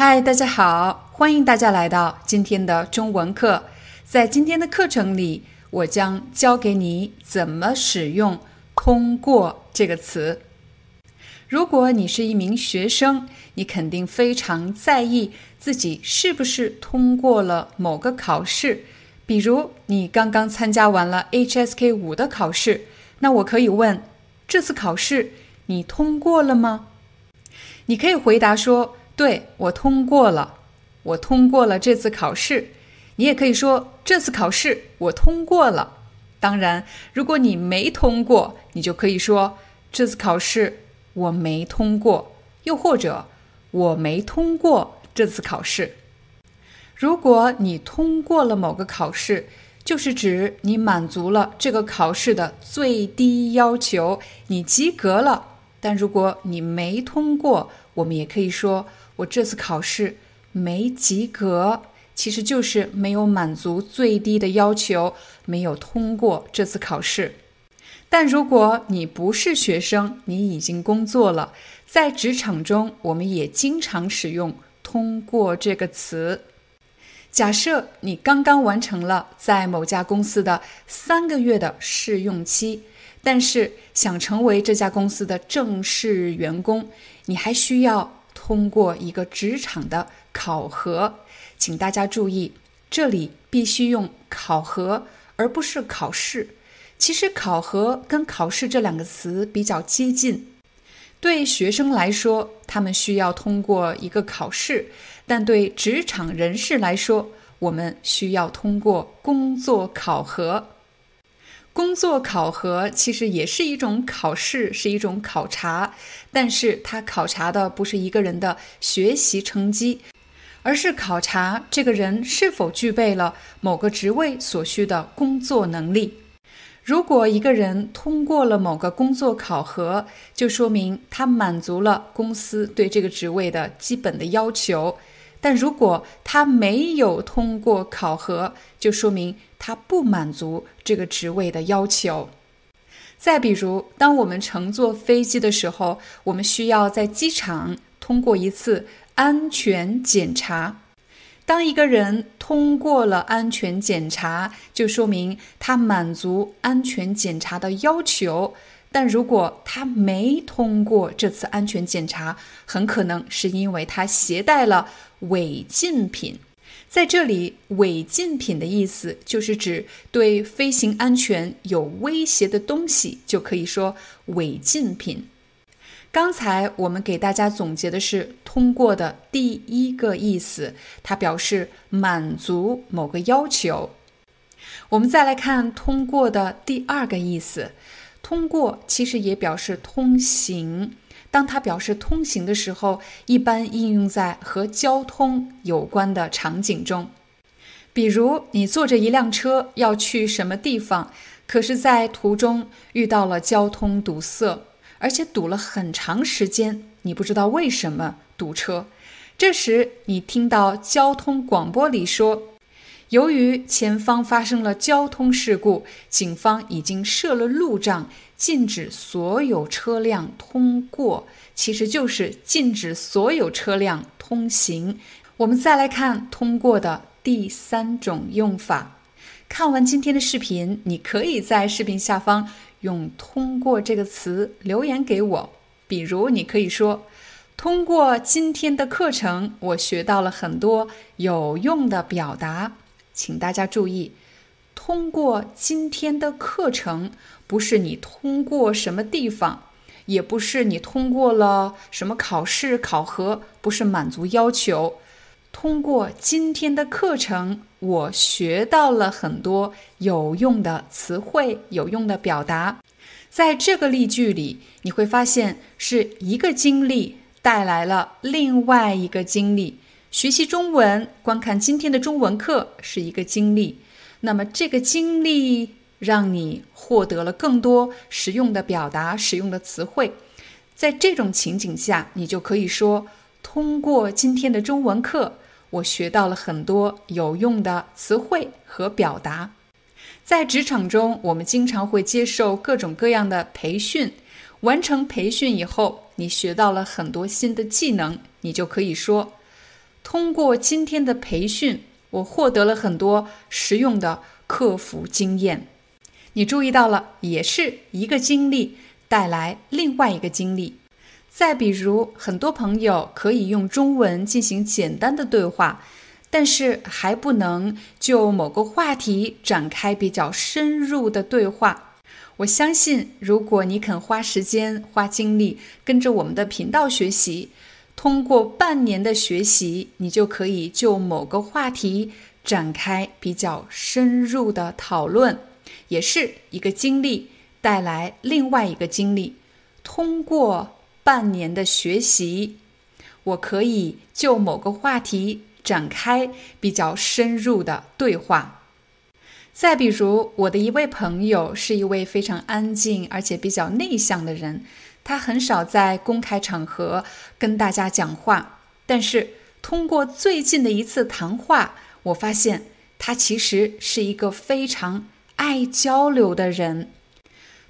嗨，大家好，欢迎大家来到今天的中文课。在今天的课程里，我将教给你怎么使用“通过”这个词。如果你是一名学生，你肯定非常在意自己是不是通过了某个考试。比如，你刚刚参加完了 HSK 五的考试，那我可以问：这次考试你通过了吗？你可以回答说。对我通过了，我通过了这次考试。你也可以说这次考试我通过了。当然，如果你没通过，你就可以说这次考试我没通过，又或者我没通过这次考试。如果你通过了某个考试，就是指你满足了这个考试的最低要求，你及格了。但如果你没通过，我们也可以说。我这次考试没及格，其实就是没有满足最低的要求，没有通过这次考试。但如果你不是学生，你已经工作了，在职场中，我们也经常使用“通过”这个词。假设你刚刚完成了在某家公司的三个月的试用期，但是想成为这家公司的正式员工，你还需要。通过一个职场的考核，请大家注意，这里必须用考核而不是考试。其实考核跟考试这两个词比较接近。对学生来说，他们需要通过一个考试；但对职场人士来说，我们需要通过工作考核。工作考核其实也是一种考试，是一种考察，但是它考察的不是一个人的学习成绩，而是考察这个人是否具备了某个职位所需的工作能力。如果一个人通过了某个工作考核，就说明他满足了公司对这个职位的基本的要求。但如果他没有通过考核，就说明他不满足这个职位的要求。再比如，当我们乘坐飞机的时候，我们需要在机场通过一次安全检查。当一个人通过了安全检查，就说明他满足安全检查的要求。但如果他没通过这次安全检查，很可能是因为他携带了违禁品。在这里，违禁品的意思就是指对飞行安全有威胁的东西，就可以说违禁品。刚才我们给大家总结的是通过的第一个意思，它表示满足某个要求。我们再来看通过的第二个意思。通过其实也表示通行，当它表示通行的时候，一般应用在和交通有关的场景中。比如，你坐着一辆车要去什么地方，可是，在途中遇到了交通堵塞，而且堵了很长时间，你不知道为什么堵车。这时，你听到交通广播里说。由于前方发生了交通事故，警方已经设了路障，禁止所有车辆通过，其实就是禁止所有车辆通行。我们再来看“通过”的第三种用法。看完今天的视频，你可以在视频下方用“通过”这个词留言给我。比如，你可以说：“通过今天的课程，我学到了很多有用的表达。”请大家注意，通过今天的课程，不是你通过什么地方，也不是你通过了什么考试考核，不是满足要求。通过今天的课程，我学到了很多有用的词汇、有用的表达。在这个例句里，你会发现是一个经历带来了另外一个经历。学习中文，观看今天的中文课是一个经历。那么，这个经历让你获得了更多实用的表达、实用的词汇。在这种情景下，你就可以说：通过今天的中文课。我学到了很多有用的词汇和表达。在职场中，我们经常会接受各种各样的培训。完成培训以后，你学到了很多新的技能，你就可以说：通过今天的培训，我获得了很多实用的客服经验。你注意到了，也是一个经历带来另外一个经历。再比如，很多朋友可以用中文进行简单的对话，但是还不能就某个话题展开比较深入的对话。我相信，如果你肯花时间、花精力跟着我们的频道学习，通过半年的学习，你就可以就某个话题展开比较深入的讨论，也是一个经历带来另外一个经历，通过。半年的学习，我可以就某个话题展开比较深入的对话。再比如，我的一位朋友是一位非常安静而且比较内向的人，他很少在公开场合跟大家讲话。但是通过最近的一次谈话，我发现他其实是一个非常爱交流的人。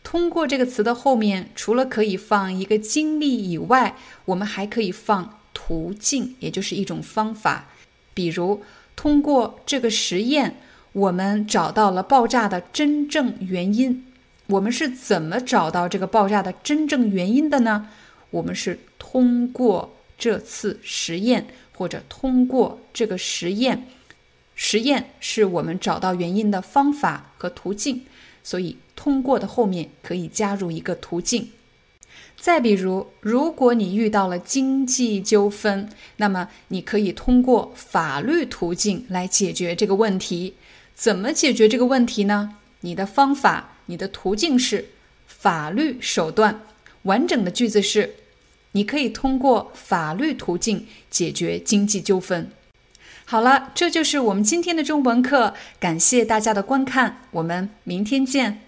通过这个词的后面，除了可以放一个经历以外，我们还可以放途径，也就是一种方法。比如，通过这个实验，我们找到了爆炸的真正原因。我们是怎么找到这个爆炸的真正原因的呢？我们是通过这次实验，或者通过这个实验。实验是我们找到原因的方法和途径。所以，通过的后面可以加入一个途径。再比如，如果你遇到了经济纠纷，那么你可以通过法律途径来解决这个问题。怎么解决这个问题呢？你的方法，你的途径是法律手段。完整的句子是：你可以通过法律途径解决经济纠纷。好了，这就是我们今天的中文课。感谢大家的观看，我们明天见。